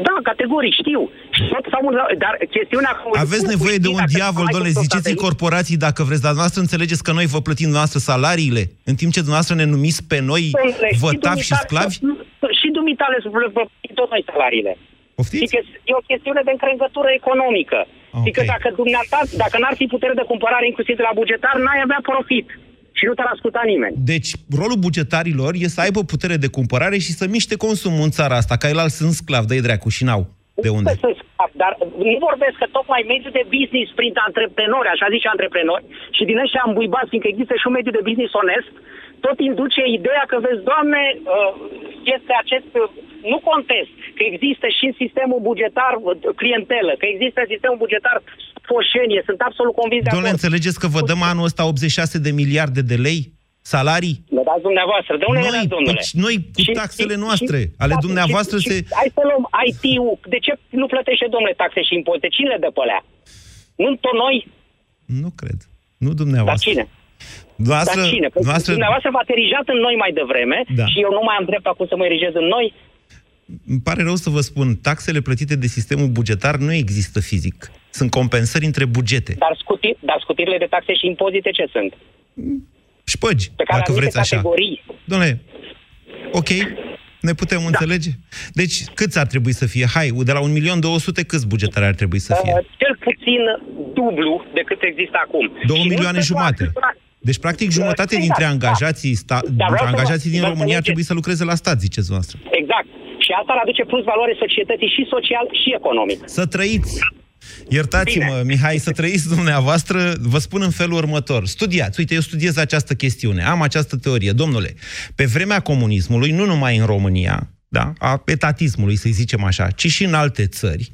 Da, categoric, știu. Și tot sau un, dar chestiunea... Cu, Aveți cum nevoie de știi un dacă diavol, domnule, Microsoft a ziceți-i venit? corporații dacă vreți, dar dumneavoastră înțelegeți că noi vă plătim dumneavoastră salariile, în timp ce dumneavoastră ne numiți pe noi Domnule, vătavi și dumitale- sclavi? Și dumitale să vă plătim tot noi salariile. Poftiți? Și că E o chestiune de încrengătură economică. Okay. Adică dacă dumneata, dacă n-ar fi putere de cumpărare inclusiv de la bugetar, n-ai avea profit. Și nu te-ar asculta nimeni. Deci, rolul bugetarilor e să aibă putere de cumpărare și să miște consumul în țara asta, ca el sunt sclav, de dracu și n-au. De unde? Sunt sclav, dar nu vorbesc că tocmai mediul de business prin antreprenori, așa zice antreprenori, și din ăștia îmbuibați, fiindcă există și un mediu de business onest, tot induce ideea că, vezi, Doamne, uh, este acest, uh, nu contest, că există și în sistemul bugetar uh, clientelă, că există în sistemul bugetar foșenie, sunt absolut convins de Doamne, înțelegeți că vă dăm anul ăsta 86 de miliarde de lei? Salarii? Le dați dumneavoastră. De unde noi, le dați, domnule? Deci noi cu și, taxele noastre, și, ale da, dumneavoastră și, se... Și, hai să luăm IT-ul. De ce nu plătește, domnule, taxe și impozite? Cine le dă pe alea? Nu tot noi? Nu cred. Nu dumneavoastră. Dar cine? Dumneavoastră, Dar cine? Păi dumneavoastră... dumneavoastră v-ați erijat în noi mai devreme da. și eu nu mai am drept acum să mă erijez în noi? Îmi pare rău să vă spun, taxele plătite de sistemul bugetar nu există fizic. Sunt compensări între bugete. Dar, scuti, dar scutirile de taxe și impozite ce sunt? Șpăgi, Pe care dacă vreți așa. categorii. Domnule, ok, ne putem da. înțelege? Deci, câți ar trebui să fie? Hai, de la 1.200.000 câți bugetari ar trebui să fie? Uh, cel puțin dublu decât există acum. 2 milioane jumate. Deci, practic, jumătate exact, dintre da. angajații, sta, Dar vreau angajații să din vă România ar înțelegeți. trebui să lucreze la stat, ziceți noastră. Exact. Și asta ar aduce plus valoare societății și social și economic. Să trăiți! Iertați-mă, Bine. Mihai, să trăiți dumneavoastră, vă spun în felul următor. Studiați, uite, eu studiez această chestiune, am această teorie. Domnule, pe vremea comunismului, nu numai în România, da, a etatismului, să zicem așa, ci și în alte țări,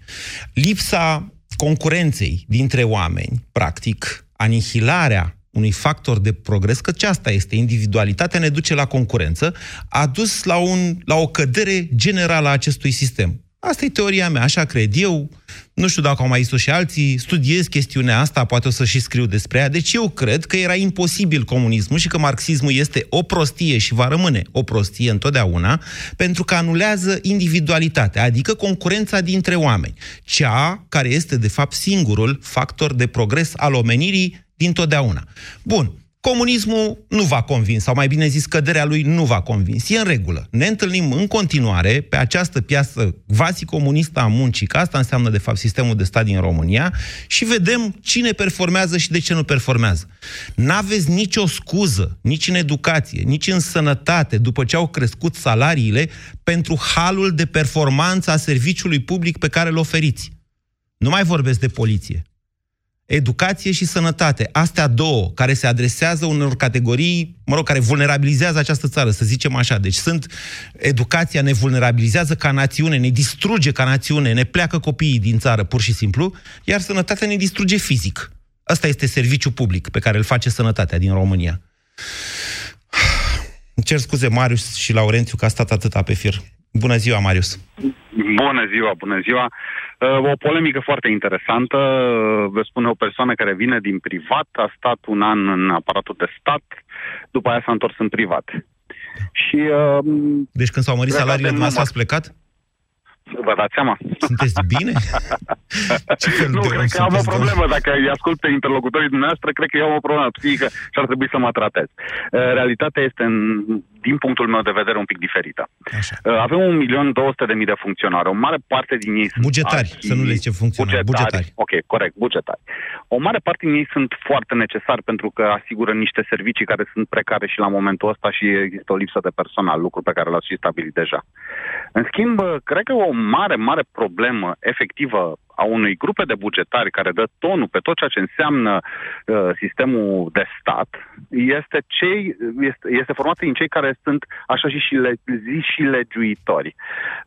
lipsa concurenței dintre oameni, practic, anihilarea unui factor de progres, că ce asta este, individualitatea ne duce la concurență, a dus la, un, la o cădere generală a acestui sistem. Asta e teoria mea, așa cred eu. Nu știu dacă au mai zis și alții, studiez chestiunea asta, poate o să și scriu despre ea. Deci eu cred că era imposibil comunismul și că marxismul este o prostie și va rămâne o prostie întotdeauna, pentru că anulează individualitatea, adică concurența dintre oameni. Cea care este, de fapt, singurul factor de progres al omenirii dintotdeauna. Bun, comunismul nu va convins, sau mai bine zis, căderea lui nu va convins. E în regulă. Ne întâlnim în continuare pe această piață quasi-comunistă a muncii, că asta înseamnă, de fapt, sistemul de stat din România, și vedem cine performează și de ce nu performează. N-aveți nicio scuză, nici în educație, nici în sănătate, după ce au crescut salariile, pentru halul de performanță a serviciului public pe care îl oferiți. Nu mai vorbesc de poliție educație și sănătate. Astea două, care se adresează unor categorii, mă rog, care vulnerabilizează această țară, să zicem așa. Deci sunt, educația ne vulnerabilizează ca națiune, ne distruge ca națiune, ne pleacă copiii din țară, pur și simplu, iar sănătatea ne distruge fizic. Asta este serviciu public pe care îl face sănătatea din România. Îmi cer scuze, Marius și Laurențiu, că a stat atâta pe fir. Bună ziua, Marius! Bună ziua, bună ziua! Uh, O polemică foarte interesantă. Uh, Vă spune o persoană care vine din privat, a stat un an în aparatul de stat, după aia s-a întors în privat. Și, uh, Deci când s-au mărit Cred că salariile, avem dumneavoastră numai- ați plecat? Vă dați seama? Sunteți bine? Ce fel nu, de cred om că am o sunteți, problemă. Dacă îi ascult pe interlocutorii dumneavoastră, cred că eu am o problemă psihică și ar trebui să mă tratez. Uh, Realitatea este, în, din punctul meu de vedere, un pic diferită. Așa. Uh, Avem un milion 200 de mii de funcționari. O mare parte din ei sunt Bugetari, arhi- să nu le zicem funcționari, bugetari. Ok, corect, bugetari. O mare parte din ei sunt foarte necesari pentru că asigură niște servicii care sunt precare și la momentul ăsta și există o lipsă de personal, lucru pe care l-ați și stabilit deja. În schimb, cred că o mare, mare problemă efectivă a unui grupe de bugetari care dă tonul pe tot ceea ce înseamnă uh, sistemul de stat este, cei, este, este format din cei care sunt așa și, și, le, zi și legiuitori.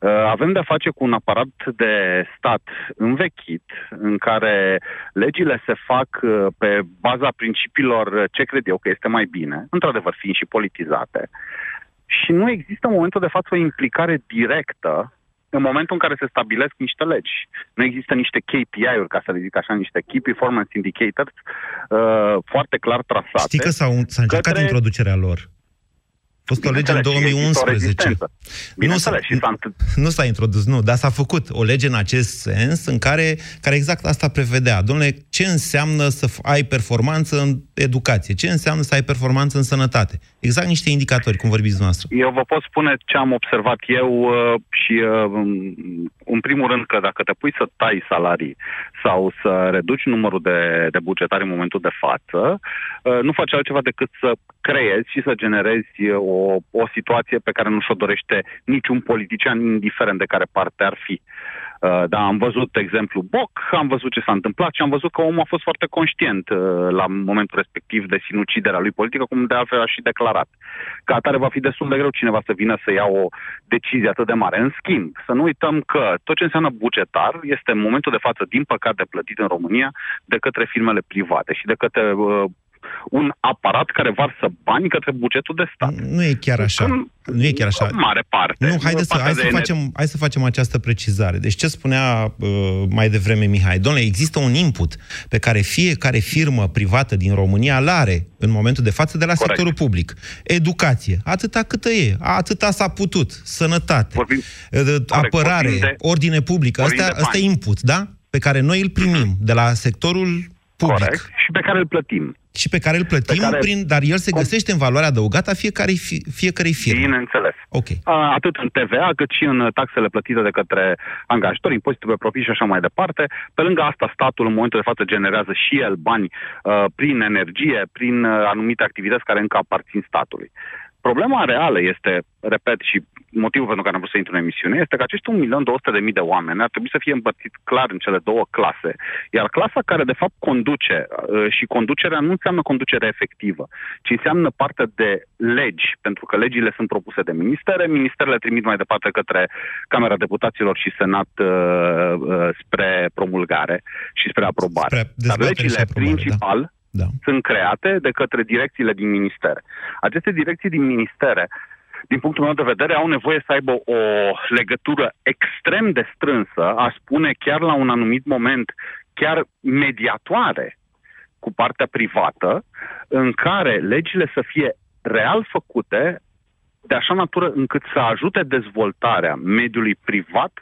Uh, avem de-a face cu un aparat de stat învechit în care legile se fac uh, pe baza principiilor uh, ce cred eu că este mai bine, într-adevăr fiind și politizate, și nu există în momentul de față o implicare directă în momentul în care se stabilesc niște legi. Nu există niște KPI-uri, ca să le zic așa, niște Key Performance Indicators uh, foarte clar trasate. Știi că s-au, s-a încercat către- introducerea lor. A fost o lege în Bineînțeles, și există o 2011. rezistență. Nu s-a, Bineînțeles, și s-a întâ- nu s-a introdus, nu, dar s-a făcut o lege în acest sens în care, care exact asta prevedea. Domnule, ce înseamnă să f- ai performanță în educație? Ce înseamnă să ai performanță în sănătate? Exact niște indicatori, cum vorbiți dumneavoastră. Eu vă pot spune ce am observat eu uh, și uh, în primul rând că dacă te pui să tai salarii sau să reduci numărul de, de bugetari în momentul de față, uh, nu faci altceva decât să creezi și să generezi o, o situație pe care nu și-o dorește niciun politician, indiferent de care parte ar fi. Uh, da, am văzut exemplu Boc, am văzut ce s-a întâmplat și am văzut că omul a fost foarte conștient uh, la momentul respectiv de sinuciderea lui politică, cum de altfel a și declarat. Ca atare va fi destul de greu cineva să vină să ia o decizie atât de mare. În schimb, să nu uităm că tot ce înseamnă bugetar este în momentul de față, din păcate, plătit în România de către firmele private și de către uh, un aparat care varsă bani către bugetul de stat. Nu e chiar așa. În, nu e chiar așa. În mare parte. Nu, haide să, hai, să facem, hai să facem această precizare. Deci ce spunea uh, mai devreme Mihai? Domnule, există un input pe care fiecare firmă privată din România îl are în momentul de față de la Corect. sectorul public. Educație, atâta câtă e, atâta s-a putut, sănătate, Vorbim, uh, apărare, de, ordine publică, asta, asta e input, da? Pe care noi îl primim de la sectorul public. Corect. Și pe care îl plătim și pe care îl plătim, care... prin, dar el se găsește în valoarea adăugată a fiecare, fiecarei firme. Bineînțeles. Ok. Atât în TVA, cât și în taxele plătite de către angajatori, impozitul pe profit și așa mai departe. Pe lângă asta, statul în momentul de față generează și el bani uh, prin energie, prin uh, anumite activități care încă aparțin statului. Problema reală este, repet, și motivul pentru care am vrut să intru în emisiune, este că acești 1.200.000 de oameni ar trebui să fie împărțiți clar în cele două clase. Iar clasa care, de fapt, conduce uh, și conducerea nu înseamnă conducere efectivă, ci înseamnă parte de legi, pentru că legile sunt propuse de ministere, ministerele trimit mai departe către Camera Deputaților și Senat uh, uh, spre promulgare și spre aprobare. Spre Dar legile aprobare, principal, da da. sunt create de către direcțiile din ministere. Aceste direcții din ministere, din punctul meu de vedere, au nevoie să aibă o legătură extrem de strânsă, a spune chiar la un anumit moment, chiar mediatoare cu partea privată, în care legile să fie real făcute de așa natură încât să ajute dezvoltarea mediului privat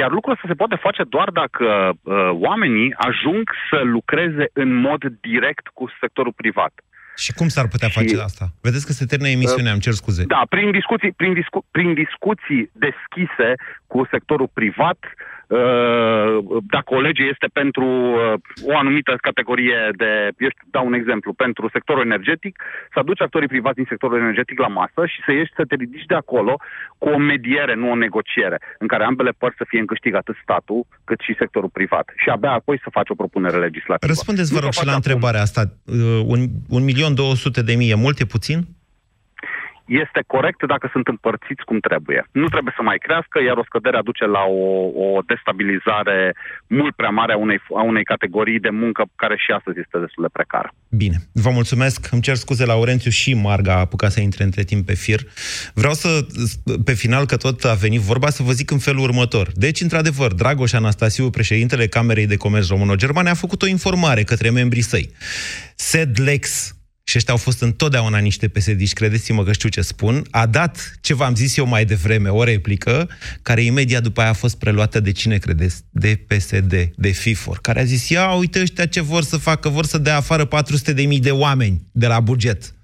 iar lucrul ăsta se poate face doar dacă uh, oamenii ajung să lucreze în mod direct cu sectorul privat. Și cum s-ar putea și, face asta? Vedeți că se termină emisiunea, uh, îmi cer scuze. Da, prin discuții, prin, discu- prin discuții deschise cu sectorul privat, uh, Uh, dacă o lege este pentru uh, o anumită categorie de, eu știu, dau un exemplu, pentru sectorul energetic, să aduci actorii privați din sectorul energetic la masă și să ieși să te ridici de acolo cu o mediere, nu o negociere, în care ambele părți să fie în câștig atât statul cât și sectorul privat. Și abia apoi să faci o propunere legislativă. Răspundeți, vă rog, și la întrebarea asta. Uh, un, un milion două sute de mii e mult, e puțin? Este corect dacă sunt împărțiți cum trebuie. Nu trebuie să mai crească, iar o scădere aduce la o, o destabilizare mult prea mare a unei, a unei categorii de muncă care și astăzi este destul de precară. Bine, vă mulțumesc. Îmi cer scuze, Laurențiu și Marga a apucat să intre între timp pe fir. Vreau să, pe final, că tot a venit vorba, să vă zic în felul următor. Deci, într-adevăr, Dragoș Anastasiu, președintele Camerei de Comerț Româno-Germane, a făcut o informare către membrii săi. Sedlex, și ăștia au fost întotdeauna niște psd credeți-mă că știu ce spun, a dat ce v-am zis eu mai devreme, o replică, care imediat după aia a fost preluată de cine credeți? De PSD, de FIFOR, care a zis, ia uite ăștia ce vor să facă, vor să dea afară 400 de mii de oameni de la buget.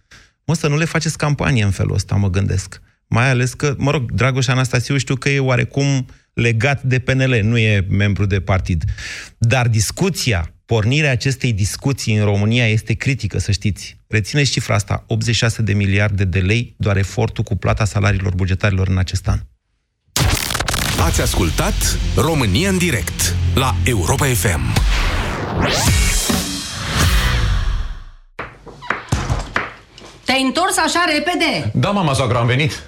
Mă, să nu le faceți campanie în felul ăsta, mă gândesc. Mai ales că, mă rog, Dragoș Anastasiu știu că e oarecum legat de PNL, nu e membru de partid. Dar discuția pornirea acestei discuții în România este critică, să știți. Rețineți cifra asta, 86 de miliarde de lei, doar efortul cu plata salariilor bugetarilor în acest an. Ați ascultat România în direct la Europa FM. Te-ai întors așa repede? Da, mama soacră, am venit.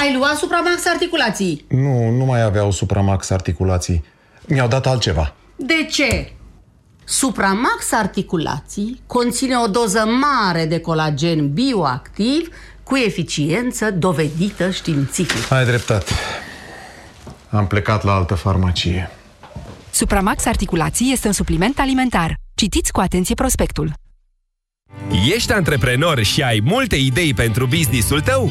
Ai luat Supramax articulații? Nu, nu mai aveau Supramax articulații. Mi-au dat altceva. De ce? Supramax articulații conține o doză mare de colagen bioactiv cu eficiență dovedită științific. Ai dreptate. Am plecat la altă farmacie. Supramax articulații este un supliment alimentar. Citiți cu atenție prospectul. Ești antreprenor și ai multe idei pentru businessul tău?